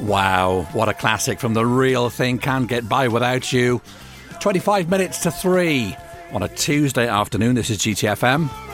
Wow, what a classic from the real thing. Can't get by without you. 25 minutes to 3 on a Tuesday afternoon. This is GTFM.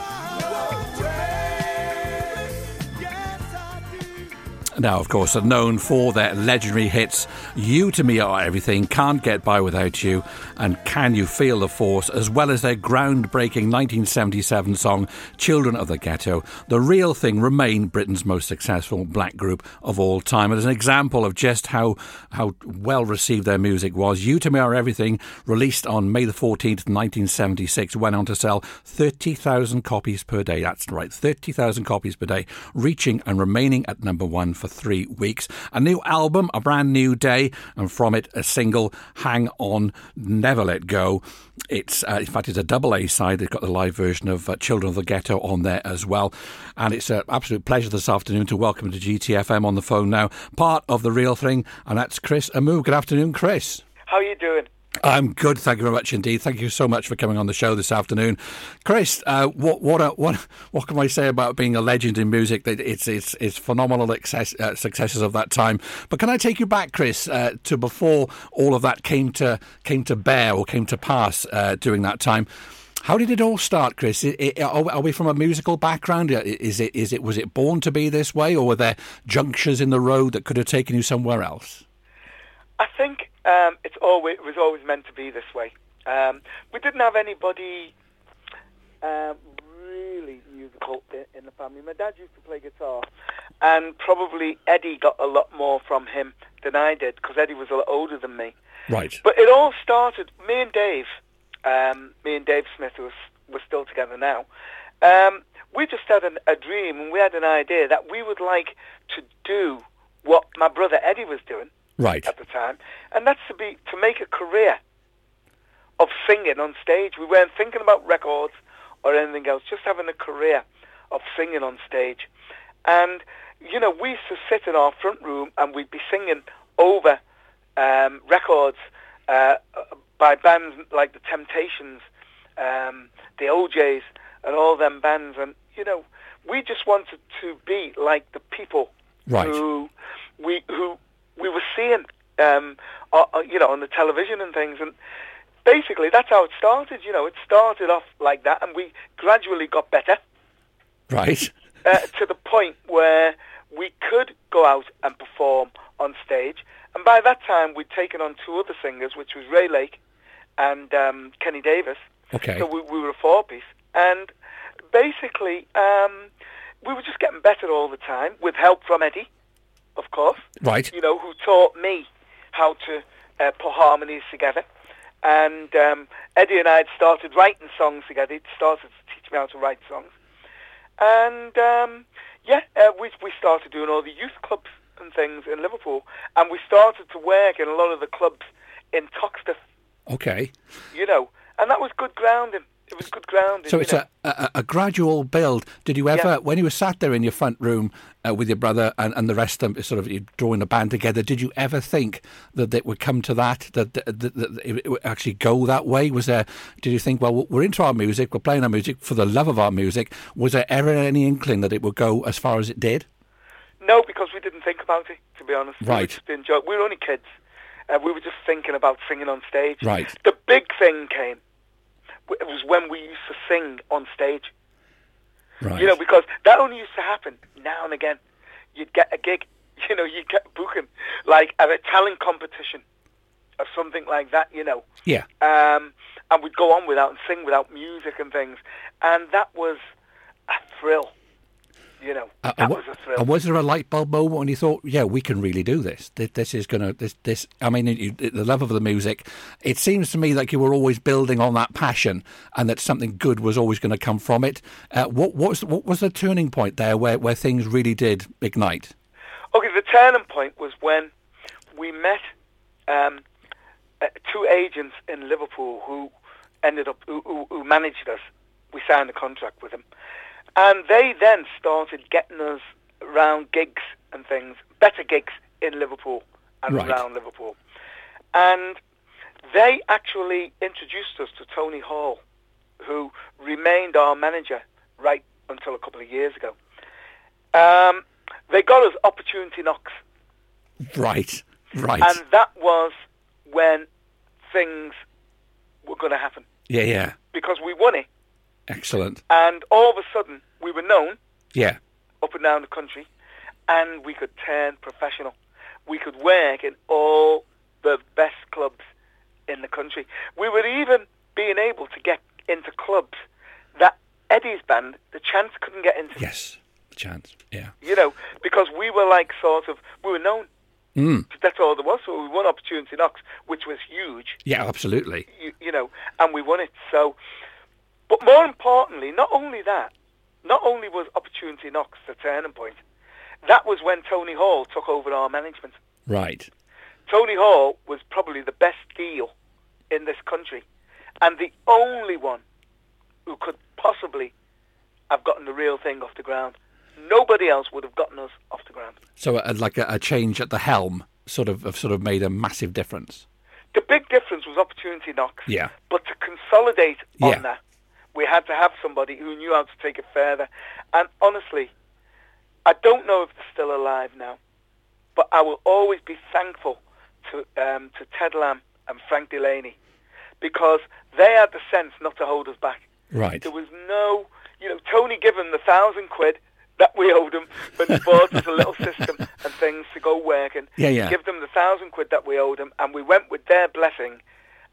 Now, of course, are known for their legendary hits You to Me Are Everything, Can't Get By Without You, and Can You Feel the Force, as well as their groundbreaking 1977 song Children of the Ghetto. The real thing remain Britain's most successful black group of all time. And as an example of just how, how well received their music was, You to Me Are Everything, released on May the 14th, 1976, went on to sell 30,000 copies per day. That's right, 30,000 copies per day, reaching and remaining at number one for three weeks. A new album, A Brand New Day, and from it, a single, Hang On, Never Let Go. It's uh, in fact it's a double A side. They've got the live version of uh, Children of the Ghetto on there as well, and it's an absolute pleasure this afternoon to welcome to GTFM on the phone now part of the real thing, and that's Chris Amoo. Good afternoon, Chris. How are you doing? I'm good, thank you very much indeed. Thank you so much for coming on the show this afternoon, Chris. Uh, what what a, what what can I say about being a legend in music? It's it's it's phenomenal success, uh, successes of that time. But can I take you back, Chris, uh, to before all of that came to came to bear or came to pass uh, during that time? How did it all start, Chris? It, it, are we from a musical background? Is it is it was it born to be this way, or were there junctures in the road that could have taken you somewhere else? I think um, it's always, it was always meant to be this way. Um, we didn't have anybody um, really musical in the family. My dad used to play guitar, and probably Eddie got a lot more from him than I did because Eddie was a lot older than me. Right. But it all started. Me and Dave, um, me and Dave Smith, who was we're still together now. Um, we just had an, a dream, and we had an idea that we would like to do what my brother Eddie was doing right. at the time, and that's to be to make a career of singing on stage. We weren't thinking about records or anything else, just having a career of singing on stage. And you know, we used to sit in our front room and we'd be singing over um, records uh, by bands like the Temptations, um, the O'Jays, and all them bands. And you know, we just wanted to be like the people right. who we who we were seeing, um, uh, you know, on the television and things. And basically, that's how it started. You know, it started off like that, and we gradually got better. Right. uh, to the point where we could go out and perform on stage. And by that time, we'd taken on two other singers, which was Ray Lake and um, Kenny Davis. Okay. So we, we were a four-piece. And basically, um, we were just getting better all the time with help from Eddie of course. Right. You know, who taught me how to uh, put harmonies together. And um, Eddie and I had started writing songs together. He started to teach me how to write songs. And um, yeah, uh, we we started doing all the youth clubs and things in Liverpool, and we started to work in a lot of the clubs in Toxteth. Okay. You know, and that was good grounding it was good ground. So it's a, a, a, gradual build. Did you ever, yeah. when you were sat there in your front room uh, with your brother and, and the rest of them, sort of drawing a band together, did you ever think that it would come to that, that, that, that, that it would actually go that way? Was there, did you think, well, we're into our music, we're playing our music for the love of our music. Was there ever any inkling that it would go as far as it did? No, because we didn't think about it, to be honest. Right. We, just enjoy, we were only kids. Uh, we were just thinking about singing on stage. Right. The big thing came it was when we used to sing on stage. Right. You know, because that only used to happen now and again. You'd get a gig, you know, you'd get booking, like at a talent competition or something like that, you know. Yeah. Um, and we'd go on without and sing without music and things. And that was a thrill. You know, uh, that was a thrill. And was there a light bulb moment when you thought, "Yeah, we can really do this. This, this is going to this this." I mean, you, the love of the music. It seems to me like you were always building on that passion, and that something good was always going to come from it. Uh, what, what was what was the turning point there, where where things really did ignite? Okay, the turning point was when we met um, uh, two agents in Liverpool who ended up who, who, who managed us. We signed a contract with them and they then started getting us around gigs and things, better gigs in Liverpool and right. around Liverpool. And they actually introduced us to Tony Hall, who remained our manager right until a couple of years ago. Um, they got us opportunity knocks Right, right. And that was when things were going to happen yeah, yeah. because we won it. Excellent. And all of a sudden, we were known Yeah, up and down the country, and we could turn professional. We could work in all the best clubs in the country. We were even being able to get into clubs that Eddie's band, the Chants, couldn't get into. yes. The Chants. Yeah. You know, because we were like sort of, we were known. Mm. That's all there was. So we won Opportunity Knocks, which was huge. Yeah, absolutely. you, you know, and we won it. So, but more importantly, not only that, not only was Opportunity Knocks the turning point, that was when Tony Hall took over our management. Right. Tony Hall was probably the best deal in this country, and the only one who could possibly have gotten the real thing off the ground. Nobody else would have gotten us off the ground. So, uh, like a, a change at the helm, sort of, have sort of made a massive difference. The big difference was Opportunity Knocks. Yeah. But to consolidate on that, we had to have somebody who knew how to take it further. And honestly, I don't know if they're still alive now, but I will always be thankful to um, to Ted Lamb and Frank Delaney because they had the sense not to hold us back. Right. There was no, you know, Tony given the thousand quid that we owed him when he bought us a little system and things to go working. Yeah, yeah. Give them the thousand quid that we owed him, and we went with their blessing,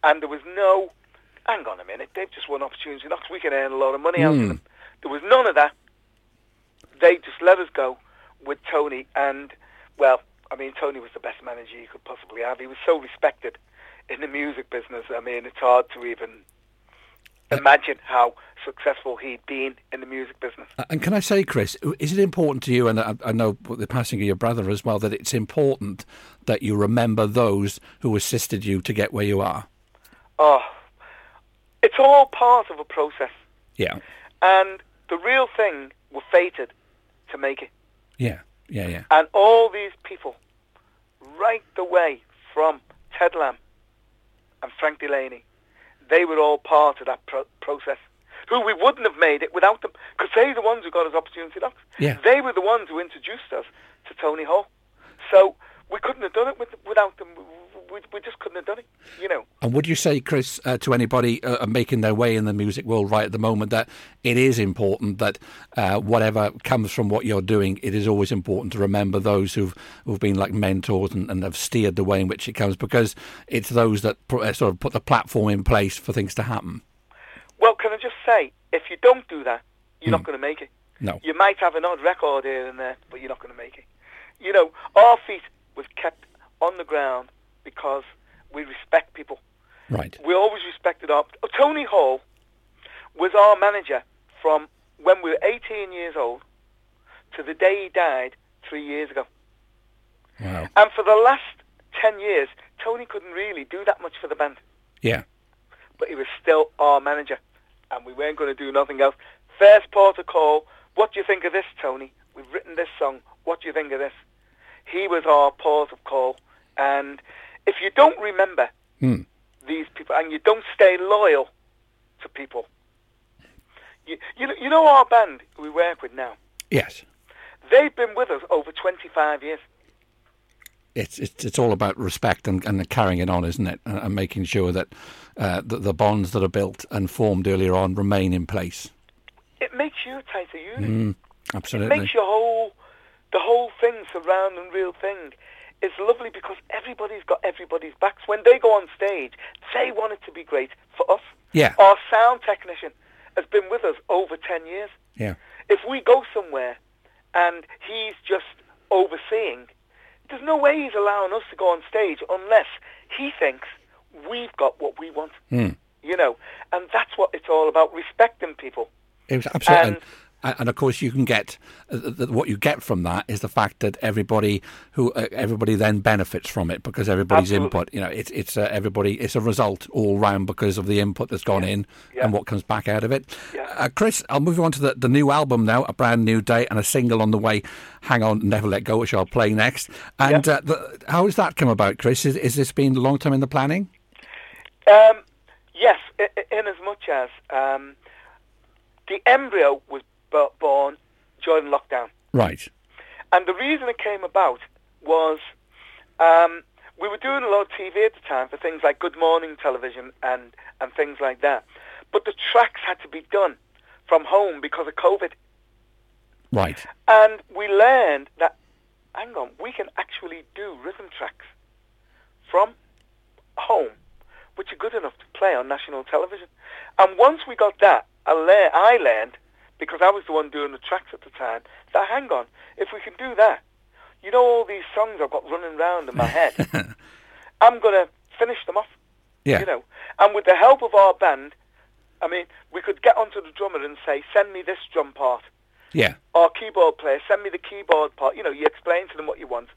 and there was no, hang on a minute, they've just won opportunity knocks, we can earn a lot of money out of Hmm. them. There was none of that. They just let us go with Tony, and, well, I mean, Tony was the best manager you could possibly have. He was so respected in the music business. I mean, it's hard to even imagine how successful he'd been in the music business. Uh, And can I say, Chris, is it important to you, and I, I know the passing of your brother as well, that it's important that you remember those who assisted you to get where you are? Oh, it's all part of a process. Yeah. And the real thing were fated to make it. Yeah. Yeah. Yeah. And all these people, right the way from Ted Lamb and Frank Delaney, they were all part of that pro- process. Who we wouldn't have made it without them, because they're the ones who got us opportunity knocks. Yeah. They were the ones who introduced us to Tony Hall. So we couldn't have done it with, without them. We, we just couldn't have done it, you know. And would you say, Chris, uh, to anybody uh, making their way in the music world right at the moment, that it is important that uh, whatever comes from what you're doing, it is always important to remember those who've who've been like mentors and, and have steered the way in which it comes, because it's those that pr- uh, sort of put the platform in place for things to happen. Well, can I just say, if you don't do that, you're not going to make it. No. You might have an odd record here and there, but you're not going to make it. You know, our feet was kept on the ground because we respect people. Right. We always respected our... Tony Hall was our manager from when we were 18 years old to the day he died three years ago. Wow. And for the last 10 years, Tony couldn't really do that much for the band. Yeah. but he was still our manager, and we weren't going to do nothing else. First port of call, what do you think of this, Tony? We've written this song. What do you think of this? He was our port of call, and if you don't remember Hmm. these people and you don't stay loyal to people, you, you, know, you know our band we work with now, Yes. they've been with us over 25 years. It's it's it's all about respect and, and carrying it on, isn't it? And, and making sure that uh, the, the bonds that are built and formed earlier on remain in place. It makes you a tighter unit. Mm, It absolutely. makes your whole, the whole thing, surround and real thing, is lovely because everybody's got everybody's backs. When they go on stage, they want it to be great for us. Yeah. Our sound technician has been with us over 10 years. Yeah. If we go somewhere and he's just overseeing, there's no way he's allowing us to go on stage unless he thinks we've got what we want. Mm. You know, and that's what it's all about, respecting people. It was absolutely, And- and, of course you can get uh, what you get from that is the fact that everybody who uh, everybody then benefits from it because everybody's Absolutely. input. You know, it's it's uh, everybody. It's a result all round because of the input that's gone in Yeah. and what comes back out of it. Yeah. Uh, Chris, I'll move on to the, the new album now, a brand new day and a single on the way. Hang on, never let go, which I'll play next. And Yeah. uh, the, how has that come about, Chris? Is, is this been a long time in the planning? Um, yes, i- i- in as much as um, the embryo was born during lockdown. Right. And the reason it came about was Um, we were doing a lot of TV at the time for things like Good Morning Television and, and things like that. But the tracks had to be done from home because of COVID. Right. And we learned that, hang on, we can actually do rhythm tracks from home, which are good enough to play on national television. And once we got that, I, I learned, because I was the one doing the tracks at the time, that hang on, if we can do that, you know all these songs I've got running around in my head, I'm going to finish them off. Yeah. You know, and with the help of our band, I mean, we could get onto the drummer and say, send me this drum part. Yeah. Or keyboard player, send me the keyboard part. You know, you explain to them what you want,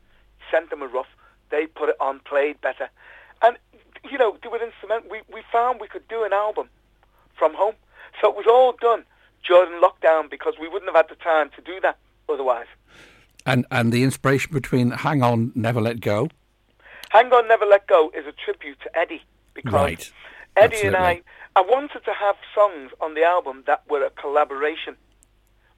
send them a rough, they put it on, played better. And, you know, do an instrument. We, we found we could do an album from home. So it was all done during lockdown because we wouldn't have had the time to do that otherwise. And and the inspiration between Hang On, Never Let Go. Hang On Never Let Go is a tribute to Eddie because Right. Eddie and I, I wanted to have songs on the album that were a collaboration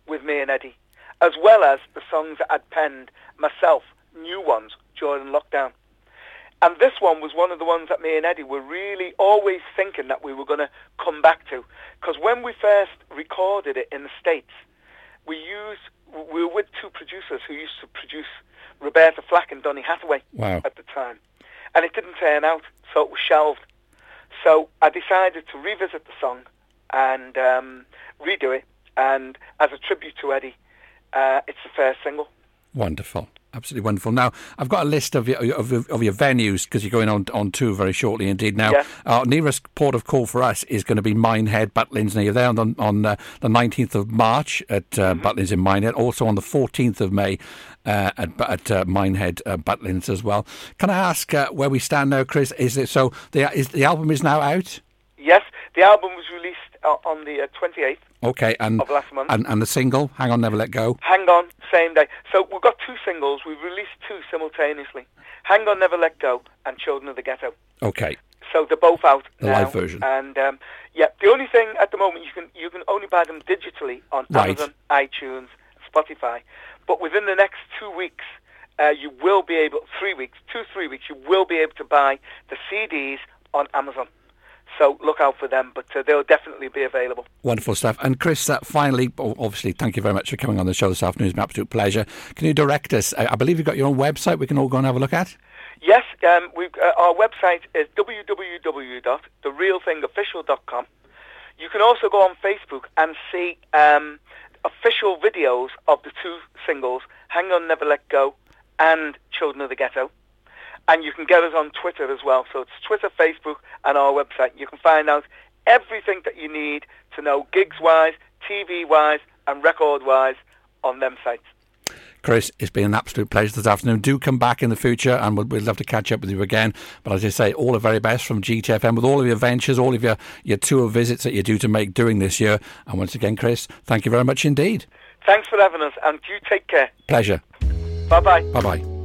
with me and Eddie, as well as the songs that I'd penned myself, new ones during lockdown. And this one was one of the ones that me and Eddie were really always thinking that we were going to come back to. Because when we first recorded it in the States, we used, we were with two producers who used to produce Roberta Flack and Donny Hathaway Wow. at the time. And it didn't turn out, so it was shelved. So I decided to revisit the song and um, redo it. And as a tribute to Eddie, uh, it's the first single. Wonderful. Absolutely wonderful. Now, I've got a list of your, of, of your venues because you're going on, on tour very shortly indeed. Now, Yeah. our nearest port of call for us is going to be Minehead, Butlins. Now, you're there on, on uh, the 19th of March at uh, Butlins in Minehead, also on the 14th of May uh, at, at uh, Minehead, uh, Butlins as well. Can I ask uh, where we stand now, Chris? Is it so the, is, the album is now out? Yes, the album was released on the uh, 28th Okay, and, of last month. and and the single, Hang On, Never Let Go. Hang On, same day. So we've got two singles. We've released two simultaneously. Hang On, Never Let Go and Children of the Ghetto. Okay, So they're both out The now. live version. And um, yeah, the only thing at the moment you can you can only buy them digitally on Right. Amazon, iTunes, Spotify. But within the next two weeks, uh, you will be able three weeks, two three weeks, you will be able to buy the CDs on Amazon. So look out for them, but uh, they'll definitely be available. Wonderful stuff. And Chris, uh, finally, obviously, thank you very much for coming on the show this afternoon. It's an absolute pleasure. Can you direct us? I, I believe you've got your own website we can all go and have a look at. Yes, um, we've, uh, our website is www.therealthingofficial.com. You can also go on Facebook and see um, official videos of the two singles, Hang On Never Let Go and Children of the Ghetto. And you can get us on Twitter as well. So it's Twitter, Facebook, and our website. You can find out everything that you need to know gigs-wise, TV-wise, and record-wise on them sites. Chris, it's been an absolute pleasure this afternoon. Do come back in the future and we'd, we'd love to catch up with you again. But as I say, all the very best from GTFM with all of your ventures, all of your, your tour visits that you're due to make during this year. And once again, Chris, thank you very much indeed. Thanks for having us, and you take care. Pleasure. Bye-bye. Bye bye.